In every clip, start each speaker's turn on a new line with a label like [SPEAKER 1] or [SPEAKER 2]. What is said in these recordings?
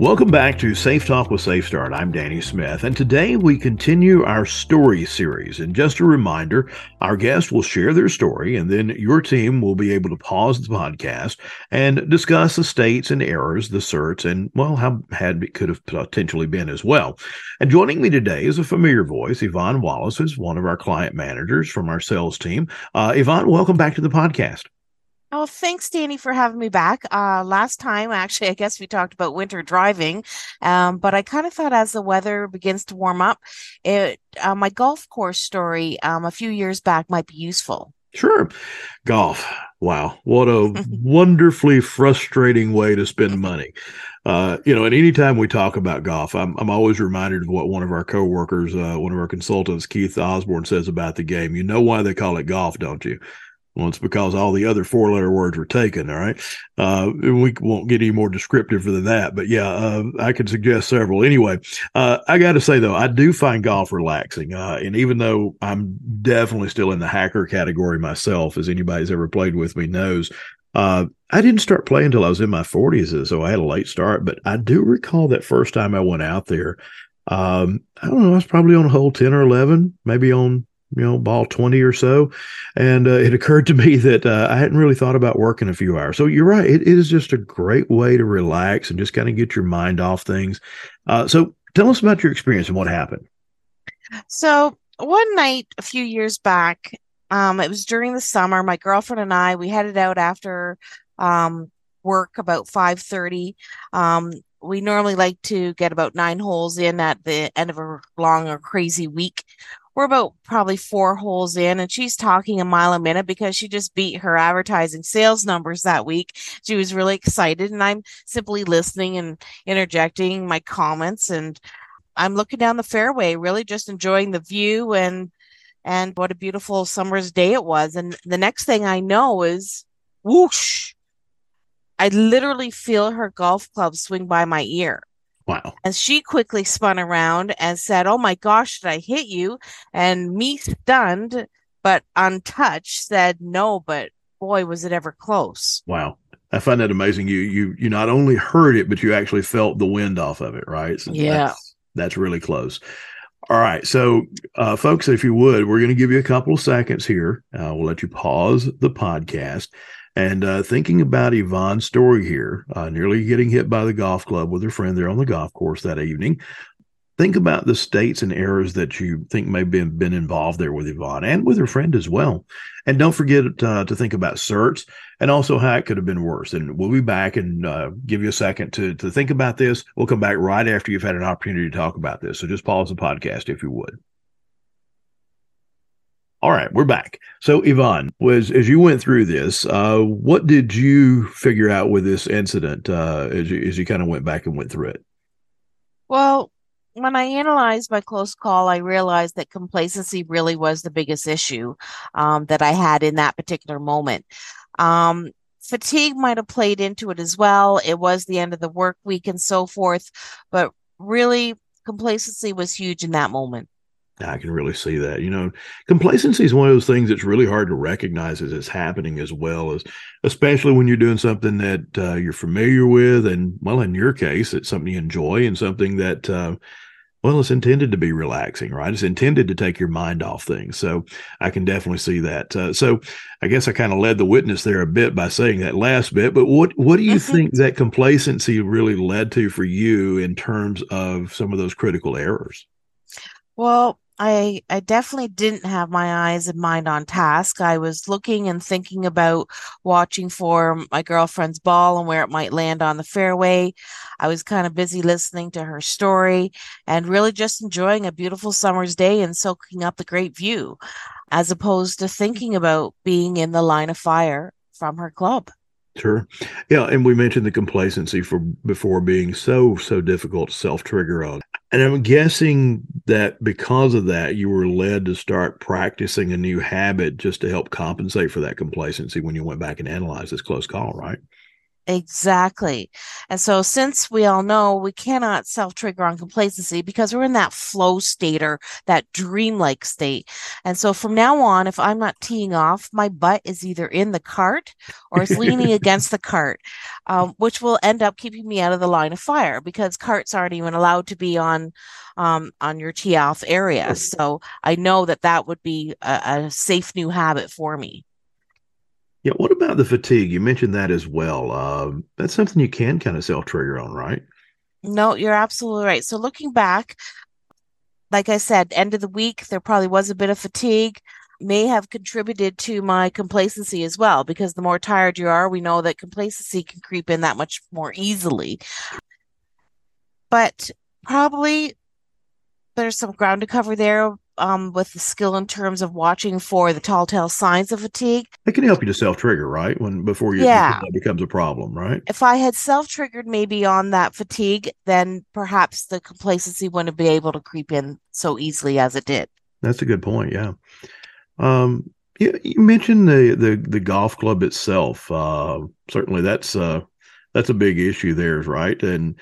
[SPEAKER 1] Welcome back to Safe Talk with SafeStart. I'm Danny Smith, and today we continue our story series. And just a reminder, our guests will share their story, and then your team will be able to pause the podcast and discuss the states and errors, the CERTs, and well, how had it could have potentially been as well. And joining me today is a familiar voice, Yvonne Wallace, who's one of our client managers from our sales team. Uh, Yvonne, welcome back to the podcast.
[SPEAKER 2] Oh, thanks, Danny, for having me back. Uh, last time, actually, I guess we talked about winter driving, um, but I kind of thought as the weather begins to warm up, it uh, my golf course story um, a few years back might be useful.
[SPEAKER 1] Sure, golf. Wow, what a wonderfully frustrating way to spend money. Uh, you know, and anytime we talk about golf, I'm I'm always reminded of what one of our coworkers, uh, one of our consultants, Keith Osborne, says about the game. You know why they call it golf, don't you? Well, it's because all the other four letter words were taken. All right. Uh, we won't get any more descriptive than that, but yeah, uh, I could suggest several. Anyway, uh, I got to say though, I do find golf relaxing. Uh, and even though I'm definitely still in the hacker category myself, as anybody's ever played with me knows, uh, I didn't start playing until I was in my 40s, so I had a late start. But I do recall that first time I went out there. Um, I don't know, I was probably on hole 10 or 11, maybe on you know, ball 20 or so. And uh, it occurred to me that uh, I hadn't really thought about working a few hours. So you're right. It, it is just a great way to relax and just kind of get your mind off things. Uh, so tell us about your experience and what happened.
[SPEAKER 2] So one night a few years back, um, it was during the summer, my girlfriend and I, we headed out after um, work about 5.30. Um, we normally like to get about nine holes in at the end of a long or crazy week we're about probably four holes in and she's talking a mile a minute because she just beat her advertising sales numbers that week. She was really excited and I'm simply listening and interjecting my comments and I'm looking down the fairway, really just enjoying the view and and what a beautiful summer's day it was. And the next thing I know is whoosh. I literally feel her golf club swing by my ear.
[SPEAKER 1] Wow.
[SPEAKER 2] And she quickly spun around and said, Oh my gosh, did I hit you? And me stunned, but untouched, said, No, but boy, was it ever close.
[SPEAKER 1] Wow. I find that amazing. You you you not only heard it, but you actually felt the wind off of it, right?
[SPEAKER 2] So yeah.
[SPEAKER 1] That's, that's really close. All right. So, uh, folks, if you would, we're going to give you a couple of seconds here. Uh, we'll let you pause the podcast and uh, thinking about Yvonne's story here, uh, nearly getting hit by the golf club with her friend there on the golf course that evening. Think about the states and errors that you think may have been, been involved there with Yvonne and with her friend as well. And don't forget uh, to think about CERTs and also how it could have been worse. And we'll be back and uh, give you a second to, to think about this. We'll come back right after you've had an opportunity to talk about this. So just pause the podcast if you would. All right, we're back. So, Yvonne, was as you went through this, uh, what did you figure out with this incident uh, as you as you kind of went back and went through it?
[SPEAKER 2] Well, when I analyzed my close call, I realized that complacency really was the biggest issue um, that I had in that particular moment. Um, fatigue might have played into it as well. It was the end of the work week and so forth, but really, complacency was huge in that moment.
[SPEAKER 1] I can really see that. You know, complacency is one of those things that's really hard to recognize as it's happening, as well as, especially when you're doing something that uh, you're familiar with, and well, in your case, it's something you enjoy and something that, uh, well, it's intended to be relaxing, right? It's intended to take your mind off things. So I can definitely see that. Uh, so I guess I kind of led the witness there a bit by saying that last bit. But what what do you mm-hmm. think that complacency really led to for you in terms of some of those critical errors?
[SPEAKER 2] Well, I I definitely didn't have my eyes and mind on task. I was looking and thinking about watching for my girlfriend's ball and where it might land on the fairway. I was kind of busy listening to her story and really just enjoying a beautiful summer's day and soaking up the great view, as opposed to thinking about being in the line of fire from her club.
[SPEAKER 1] Sure. Yeah, and we mentioned the complacency for before being so so difficult to self trigger on. And I'm guessing that because of that, you were led to start practicing a new habit just to help compensate for that complacency when you went back and analyzed this close call, right?
[SPEAKER 2] Exactly. And so, since we all know we cannot self trigger on complacency because we're in that flow state or that dreamlike state. And so, from now on, if I'm not teeing off, my butt is either in the cart or it's leaning against the cart, um, which will end up keeping me out of the line of fire because carts aren't even allowed to be on. Um, on your tee off area. So I know that that would be a, a safe new habit for me.
[SPEAKER 1] Yeah. What about the fatigue? You mentioned that as well. Uh, that's something you can kind of self trigger on, right?
[SPEAKER 2] No, you're absolutely right. So looking back, like I said, end of the week, there probably was a bit of fatigue, may have contributed to my complacency as well, because the more tired you are, we know that complacency can creep in that much more easily. But probably there's some ground to cover there um, with the skill in terms of watching for the tall tale signs of fatigue.
[SPEAKER 1] It can help you to self trigger, right? When before you yeah. Becomes a problem, right?
[SPEAKER 2] If I had self triggered maybe on that fatigue, then perhaps the complacency wouldn't be able to creep in so easily as it did.
[SPEAKER 1] That's a good point. Yeah. Um, yeah, you mentioned the the the golf club itself. Uh, certainly, that's uh, that's a big issue there, right? And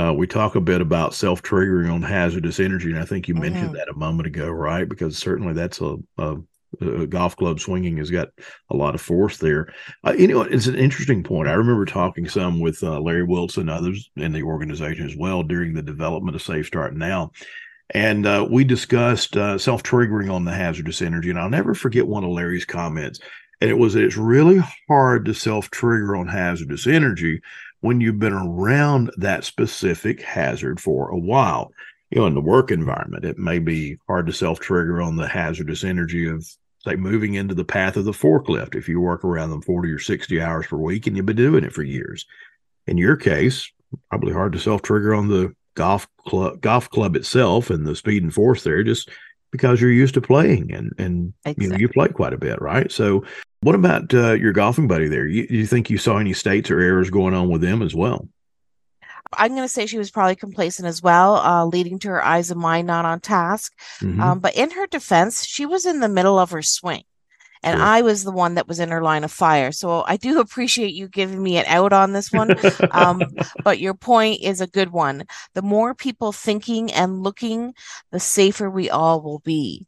[SPEAKER 1] uh, we talk a bit about self triggering on hazardous energy, and I think you mm-hmm. mentioned that a moment ago, right? Because certainly that's a, a, a, golf club swinging has got a lot of force there. Uh, you know, it's an interesting point. I remember talking some with uh, Larry Wilson, others in the organization as well during the development of SafeStart Now. And uh, we discussed uh, self triggering on the hazardous energy. And I'll never forget one of Larry's comments. And it was that it's really hard to self trigger on hazardous energy when you've been around that specific hazard for a while. You know, in the work environment, it may be hard to self trigger on the hazardous energy of, say, moving into the path of the forklift if you work around them 40 or 60 hours per week and you've been doing it for years. In your case, probably hard to self trigger on the golf club golf club itself and the speed and force there just because you're used to playing and and exactly. you know you play quite a bit right so what about uh, your golfing buddy there? You, you think you saw any states or errors going on with them as well?
[SPEAKER 2] I'm going to say she was probably complacent as well, uh, leading to her eyes and mind not on task. Mm-hmm. Um, but in her defense, she was in the middle of her swing and sure. I was the one that was in her line of fire. So I do appreciate you giving me an out on this one. um, but your point is a good one. The more people thinking and looking, the safer we all will be.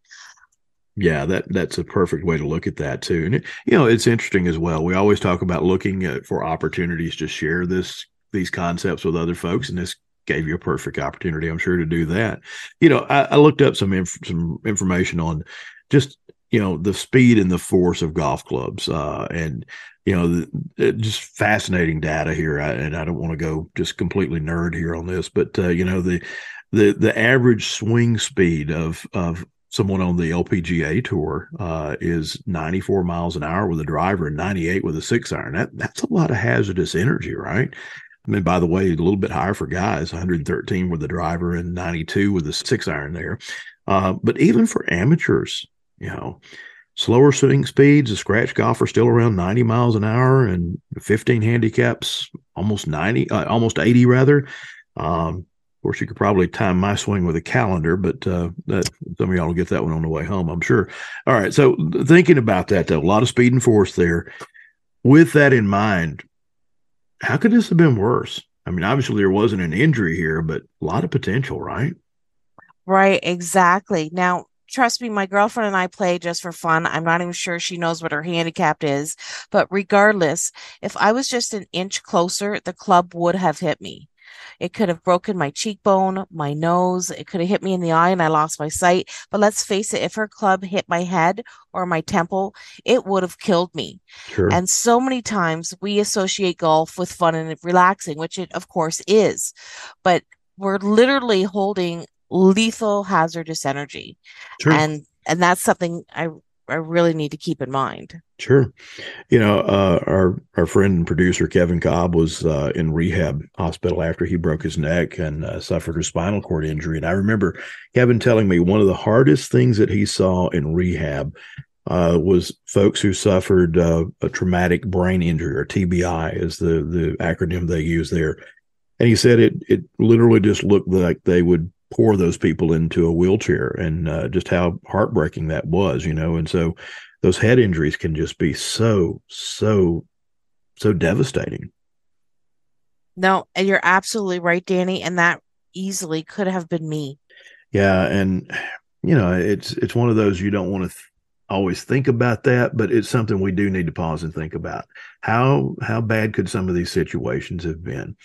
[SPEAKER 1] Yeah, that that's a perfect way to look at that too. And it, you know, it's interesting as well. We always talk about looking at, for opportunities to share this these concepts with other folks, and this gave you a perfect opportunity, I'm sure, to do that. You know, I, I looked up some inf- some information on just you know the speed and the force of golf clubs, uh, and you know, the, just fascinating data here. I, and I don't want to go just completely nerd here on this, but uh, you know the the the average swing speed of of someone on the LPGA tour uh, is 94 miles an hour with a driver and 98 with a six iron. That that's a lot of hazardous energy, right? I mean, by the way, a little bit higher for guys, 113 with a driver and 92 with a six iron there. Uh, but even for amateurs, you know, slower swing speeds, a scratch golfer still around 90 miles an hour and 15 handicaps, almost 90, uh, almost 80 rather. Um, course, you could probably time my swing with a calendar, but uh, that, some of y'all will get that one on the way home, I'm sure. All right. So, thinking about that, though, a lot of speed and force there. With that in mind, how could this have been worse? I mean, obviously, there wasn't an injury here, but a lot of potential, right?
[SPEAKER 2] Right. Exactly. Now, trust me, my girlfriend and I play just for fun. I'm not even sure she knows what her handicap is. But regardless, if I was just an inch closer, the club would have hit me. It could have broken my cheekbone, my nose. It could have hit me in the eye and I lost my sight. But let's face it, if her club hit my head or my temple, it would have killed me. Sure. And so many times we associate golf with fun and relaxing, which it of course is. But we're literally holding lethal hazardous energy. Sure. And and that's something I I really need to keep in mind.
[SPEAKER 1] Sure. You know, uh, our our friend and producer Kevin Cobb was uh, in rehab hospital after he broke his neck and uh, suffered a spinal cord injury. And I remember Kevin telling me one of the hardest things that he saw in rehab uh, was folks who suffered uh, a traumatic brain injury or TBI, is the the acronym they use there. And he said it it literally just looked like they would pour those people into a wheelchair and uh, just how heartbreaking that was, you know. And so those head injuries can just be so, so, so devastating.
[SPEAKER 2] No, and you're absolutely right, Danny. And that easily could have been me.
[SPEAKER 1] Yeah, and you know, it's it's one of those you don't want to th- always think about that, but it's something we do need to pause and think about. How how bad could some of these situations have been?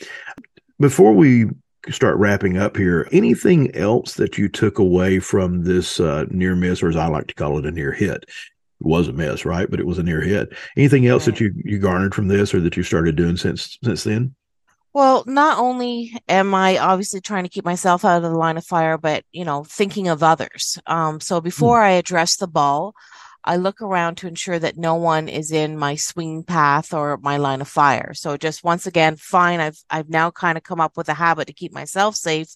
[SPEAKER 1] Before we start wrapping up here, anything else that you took away from this uh, near miss, or as I like to call it, a near hit? It was a miss, right? But it was a near hit. Anything else right. that you you garnered from this, or that you started doing since since then?
[SPEAKER 2] Well, not only am I obviously trying to keep myself out of the line of fire, but you know, thinking of others. Um, so hmm. before I address the ball, I look around to ensure that no one is in my swing path or my line of fire. So just once again, fine. I've I've now kind of come up with a habit to keep myself safe.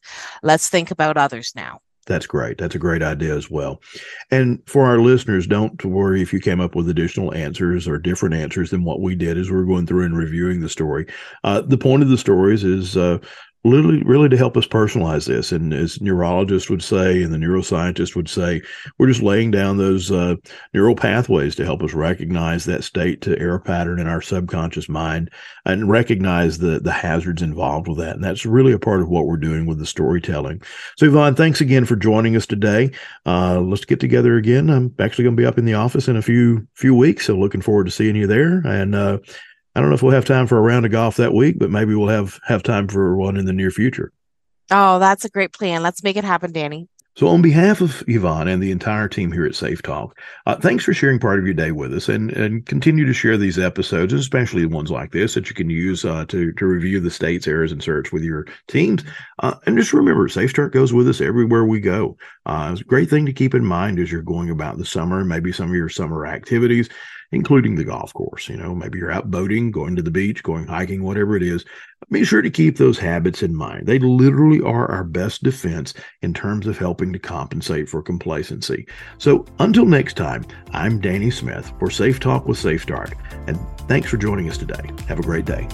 [SPEAKER 2] Let's think about others now.
[SPEAKER 1] That's great. That's a great idea as well. And for our listeners, don't worry if you came up with additional answers or different answers than what we did as we are going through and reviewing the story. Uh, the point of the stories is uh, really, really to help us personalize this. And as neurologists would say, and the neuroscientists would say, we're just laying down those uh, neural pathways to help us recognize that state to error pattern in our subconscious mind and recognize the the hazards involved with that. And that's really a part of what we're doing with the storytelling. So, Yvonne, thanks again for joining us today. Uh, let's get together again. I'm actually going to be up in the office in a few few weeks, so looking forward to seeing you there. And uh, I don't know if we'll have time for a round of golf that week, but maybe we'll have have time for one in the near future.
[SPEAKER 2] Oh, that's a great plan. Let's make it happen, Danny.
[SPEAKER 1] So, on behalf of Yvonne and the entire team here at Safe Talk, uh, thanks for sharing part of your day with us, and and continue to share these episodes, especially ones like this that you can use uh, to to review the state's errors and search with your teams. Uh, and just remember, SafeStart goes with us everywhere we go. Uh, it's a great thing to keep in mind as you're going about the summer, and maybe some of your summer activities including the golf course. You know, maybe you're out boating, going to the beach, going hiking, whatever it is. Be sure to keep those habits in mind. They literally are our best defense in terms of helping to compensate for complacency. So until next time, I'm Danny Smith for Safe Talk with SafeStart, and thanks for joining us today. Have a great day.